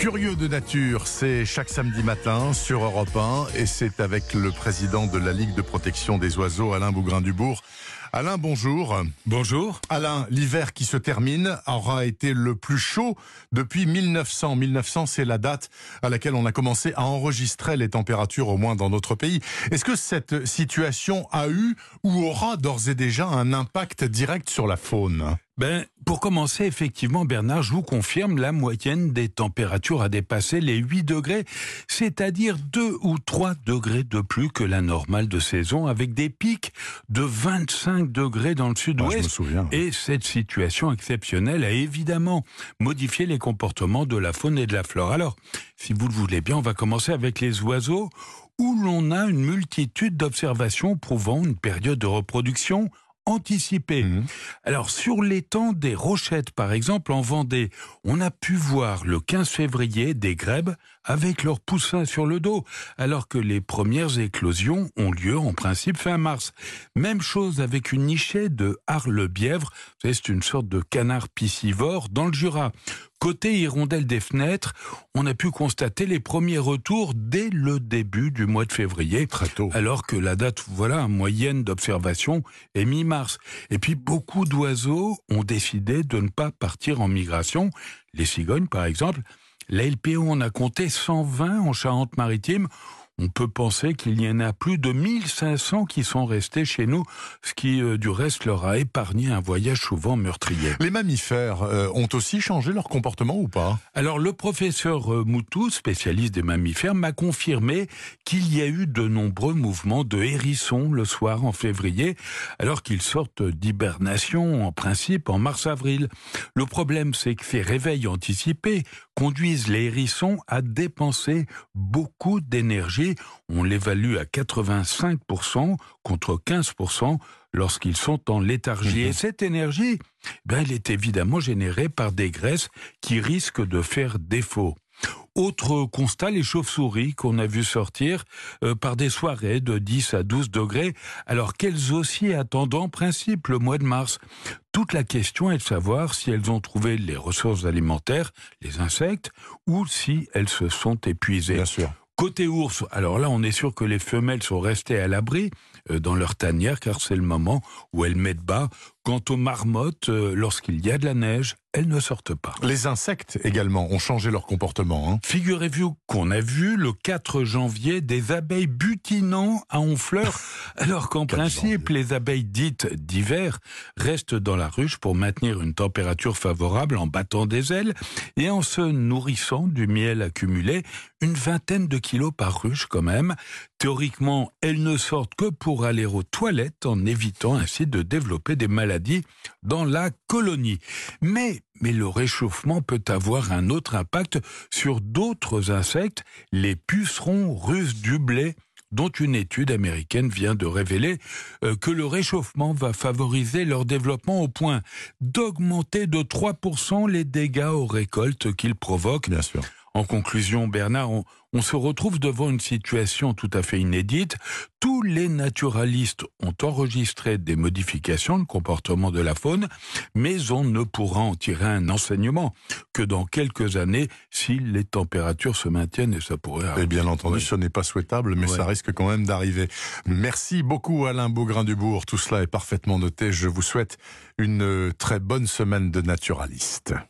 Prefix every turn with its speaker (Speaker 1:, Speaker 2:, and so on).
Speaker 1: Curieux de nature, c'est chaque samedi matin sur Europe 1 et c'est avec le président de la Ligue de protection des oiseaux, Alain Bougrain-Dubourg. Alain, bonjour.
Speaker 2: Bonjour.
Speaker 1: Alain, l'hiver qui se termine aura été le plus chaud depuis 1900. 1900, c'est la date à laquelle on a commencé à enregistrer les températures, au moins dans notre pays. Est-ce que cette situation a eu ou aura d'ores et déjà un impact direct sur la faune?
Speaker 2: Ben, pour commencer, effectivement, Bernard, je vous confirme, la moyenne des températures a dépassé les 8 degrés, c'est-à-dire 2 ou 3 degrés de plus que la normale de saison, avec des pics de 25 degrés dans le sud-ouest. et cette situation exceptionnelle a évidemment modifié les comportements de la faune et de la flore. Alors, si vous le voulez bien, on va commencer avec les oiseaux, où l'on a une multitude d'observations prouvant une période de reproduction anticipé. Mhm. Alors sur l'étang des Rochettes par exemple en Vendée, on a pu voir le 15 février des grèbes avec leurs poussins sur le dos, alors que les premières éclosions ont lieu en principe fin mars. Même chose avec une nichée de Arle-Bièvre, c'est une sorte de canard piscivore dans le Jura. Côté hirondelle des fenêtres, on a pu constater les premiers retours dès le début du mois de février.
Speaker 1: Très tôt.
Speaker 2: Alors que la date, voilà, moyenne d'observation est mi-mars. Et puis beaucoup d'oiseaux ont décidé de ne pas partir en migration. Les cigognes, par exemple. La LPO en a compté 120 en Charente-Maritime on peut penser qu'il y en a plus de 1500 qui sont restés chez nous, ce qui euh, du reste leur a épargné un voyage souvent meurtrier.
Speaker 1: Les mammifères euh, ont aussi changé leur comportement ou pas?
Speaker 2: Alors le professeur euh, Moutou, spécialiste des mammifères, m'a confirmé qu'il y a eu de nombreux mouvements de hérissons le soir en février, alors qu'ils sortent d'hibernation en principe en mars-avril. Le problème c'est que ces réveils anticipés conduisent les hérissons à dépenser beaucoup d'énergie on l'évalue à 85% contre 15% lorsqu'ils sont en léthargie. Et mhm. cette énergie, ben, elle est évidemment générée par des graisses qui risquent de faire défaut. Autre constat, les chauves-souris qu'on a vu sortir euh, par des soirées de 10 à 12 degrés, alors qu'elles aussi attendent en principe le mois de mars? Toute la question est de savoir si elles ont trouvé les ressources alimentaires, les insectes, ou si elles se sont épuisées.
Speaker 1: Bien sûr.
Speaker 2: Côté ours, alors là, on est sûr que les femelles sont restées à l'abri euh, dans leur tanière, car c'est le moment où elles mettent bas. Quant aux marmottes, euh, lorsqu'il y a de la neige, elles ne sortent pas.
Speaker 1: Les insectes également ont changé leur comportement. Hein.
Speaker 2: Figurez-vous qu'on a vu le 4 janvier des abeilles butinant à Honfleur, alors qu'en principe les abeilles dites d'hiver restent dans la ruche pour maintenir une température favorable en battant des ailes et en se nourrissant du miel accumulé, une vingtaine de kilos par ruche quand même. Théoriquement, elles ne sortent que pour aller aux toilettes en évitant ainsi de développer des maladies dans la colonie. Mais, mais le réchauffement peut avoir un autre impact sur d'autres insectes, les pucerons russes du blé dont une étude américaine vient de révéler euh, que le réchauffement va favoriser leur développement au point d'augmenter de 3% les dégâts aux récoltes qu'ils provoquent. En conclusion, Bernard, on, se retrouve devant une situation tout à fait inédite. Tous les naturalistes ont enregistré des modifications de comportement de la faune, mais on ne pourra en tirer un enseignement que dans quelques années si les températures se maintiennent et ça pourrait arriver.
Speaker 1: Et bien entendu, ce n'est pas souhaitable, mais ça risque quand même d'arriver. Merci beaucoup Alain Beaugrain-Dubourg. Tout cela est parfaitement noté. Je vous souhaite une très bonne semaine de naturaliste.